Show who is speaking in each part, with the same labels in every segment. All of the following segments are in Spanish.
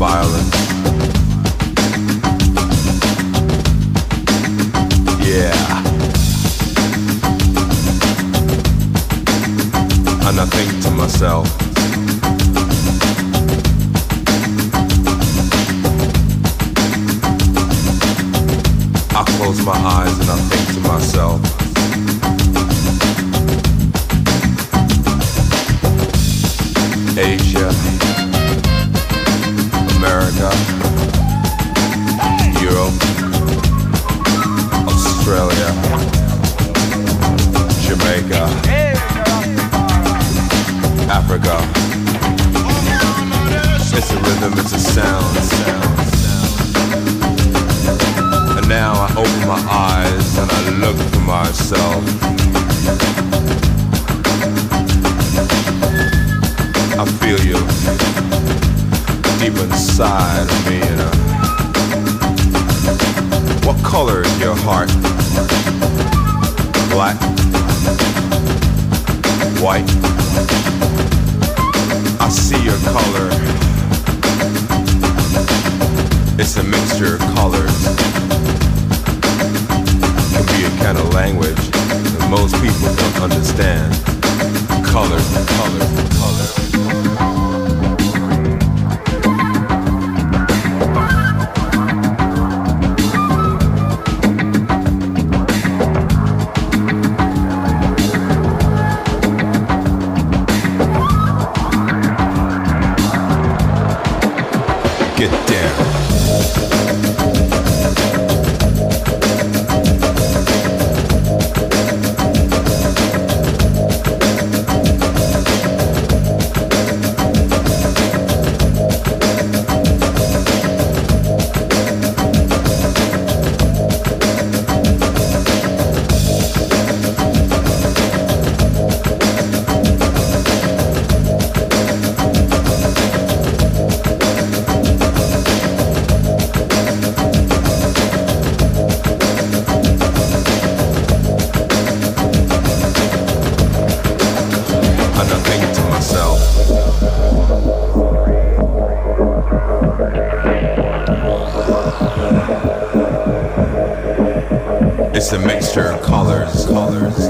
Speaker 1: Violence. color. Colors. Colors.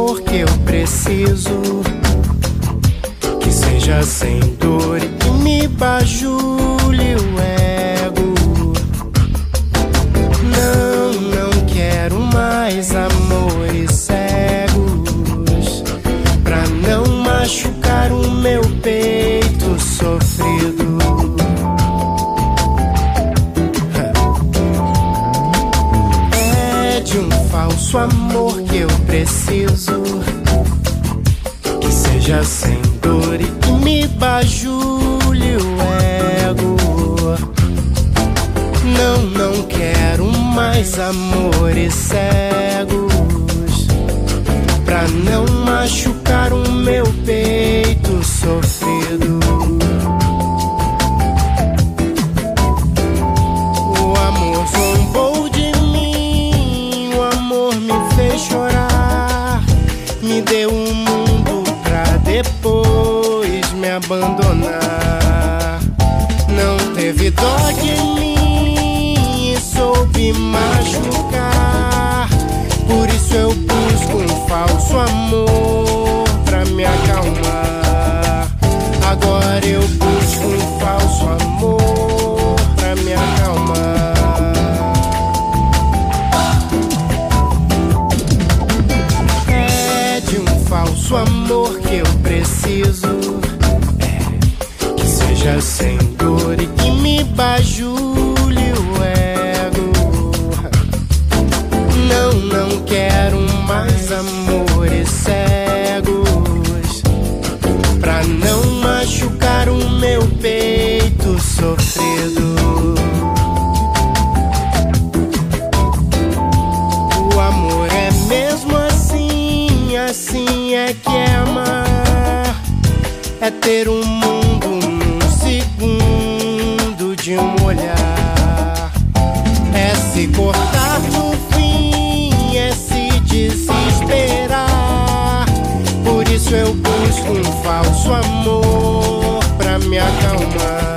Speaker 2: preciso que seja sem dor Já sem dor e me bajule o ego. Não, não quero mais amores cegos. Pra não machucar o meu depois me abandonar. Não teve dó em mim e soube machucar. Por isso eu busco um falso amor. Já sem dor e que me bajule o ego. Não, não quero mais amores cegos pra não machucar o meu peito sofrido. O amor é mesmo assim, assim é que é amar, é ter um mundo um falso amor pra me
Speaker 3: acalmar.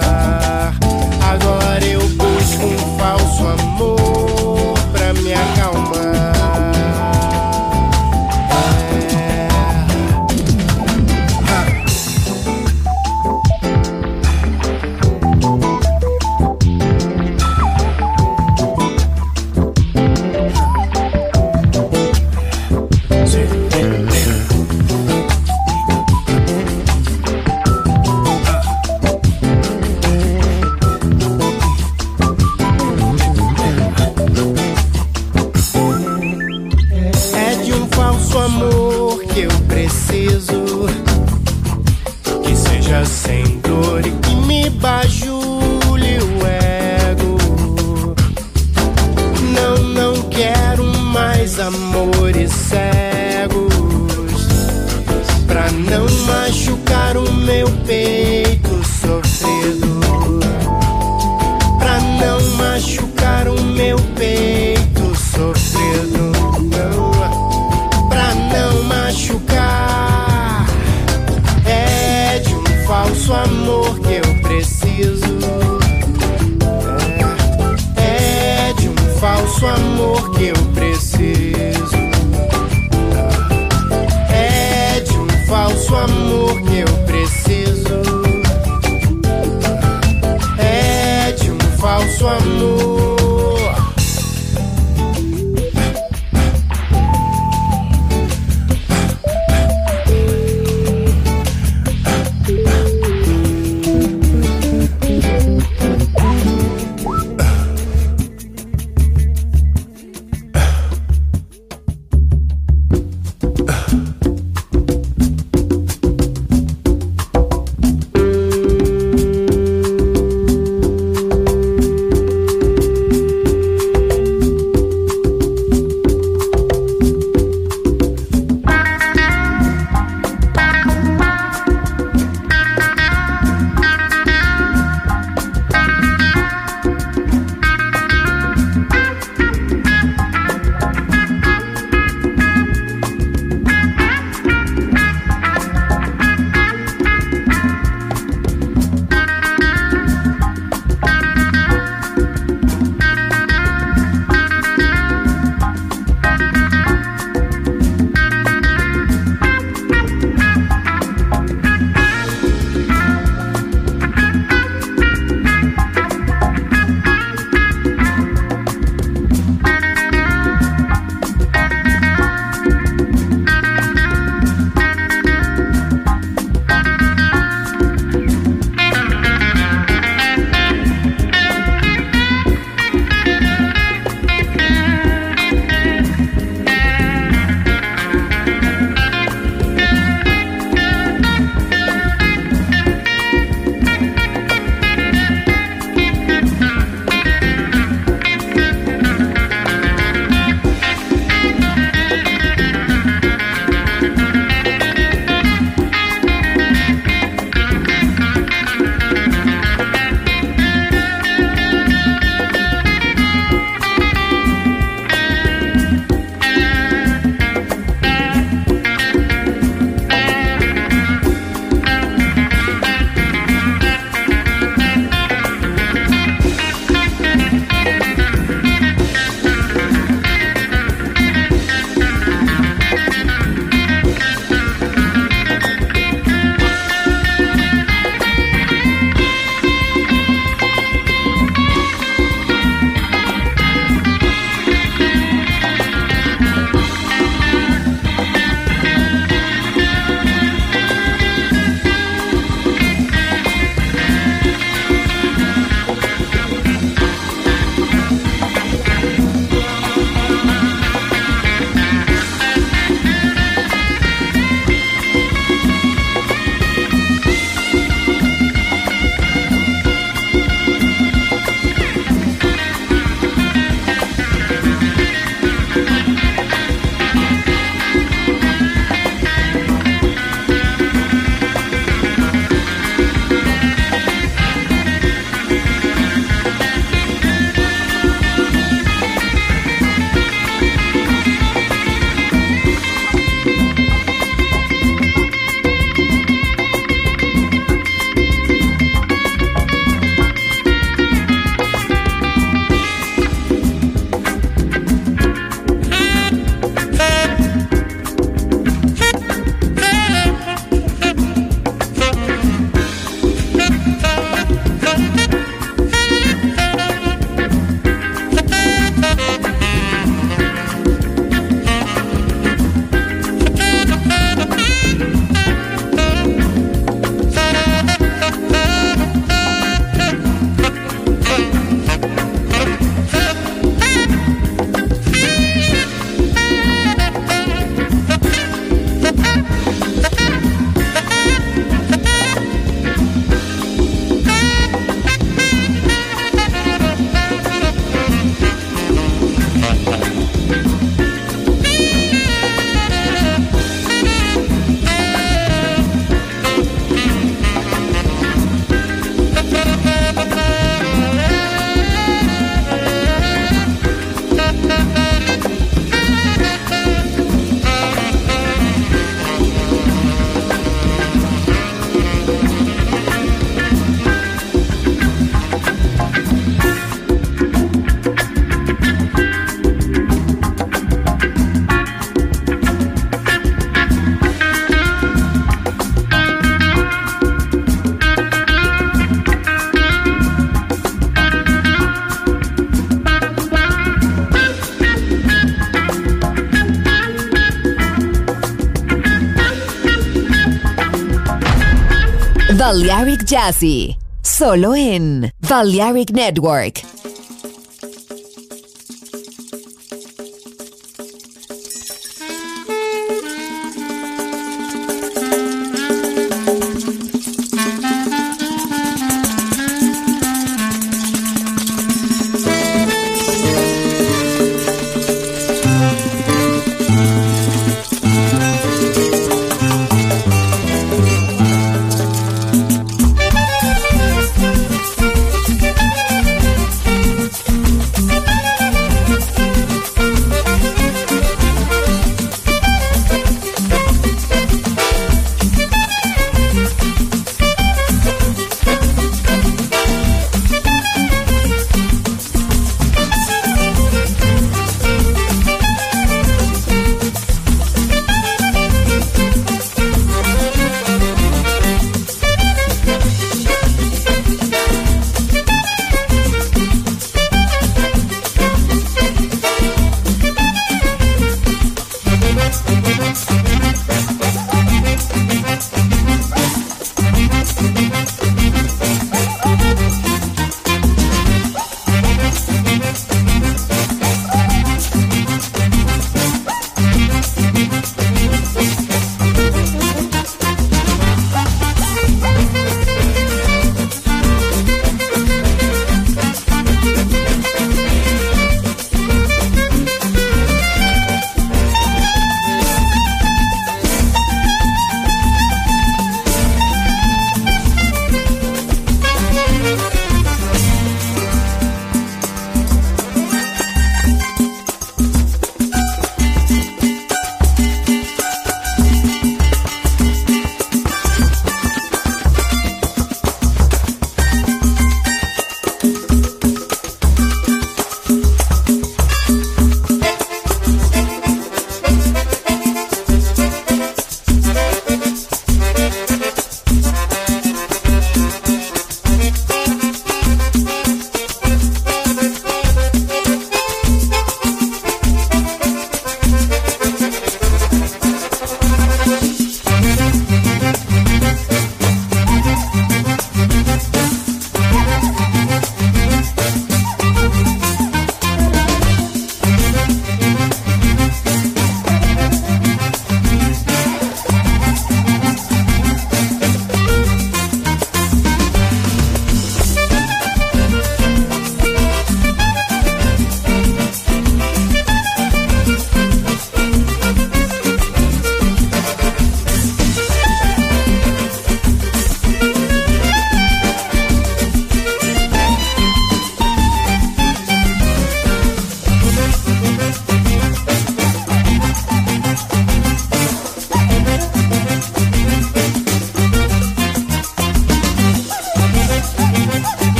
Speaker 3: Jazzy, solo en Balearic Network.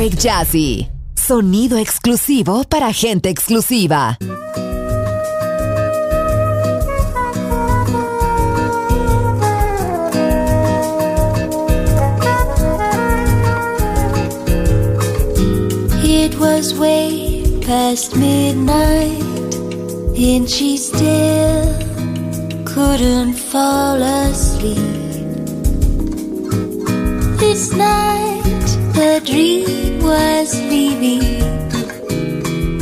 Speaker 3: Maverick Jazzy. Sonido exclusivo para gente exclusiva.
Speaker 4: It was way past midnight, and she still couldn't fall asleep. It's night, a dream. was Vivi.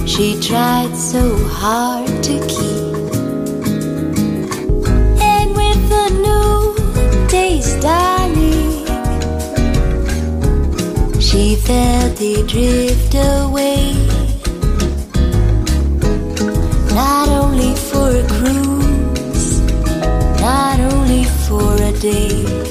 Speaker 4: She tried so hard to keep. And with the new day starting, she felt it drift away. Not only for a cruise, not only for a day.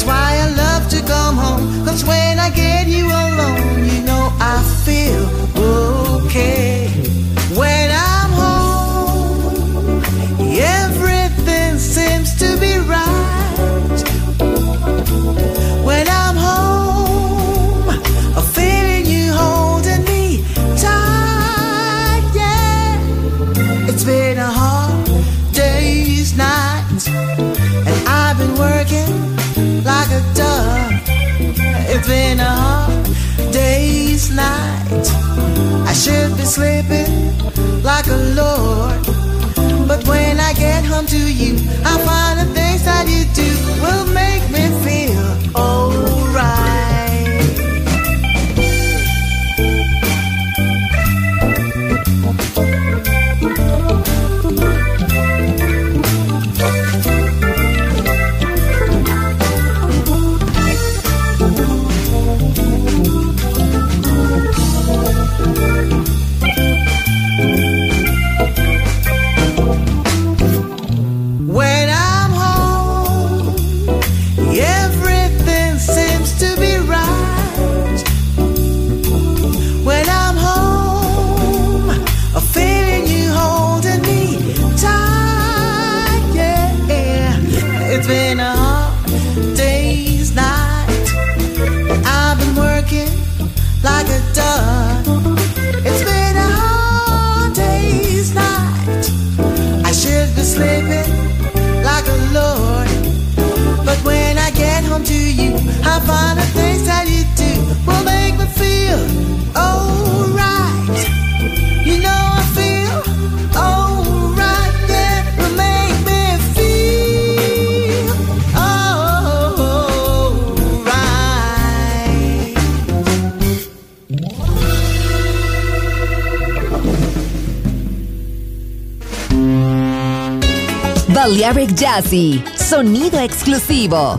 Speaker 5: That's why I love to come home. Cause when I get should be sleeping like a lord. But when I get home to you, I find funny things that you do will make me feel alright. You know I feel alright, yeah, will make me feel alright.
Speaker 6: Balearic Jazzy, sonido exclusivo.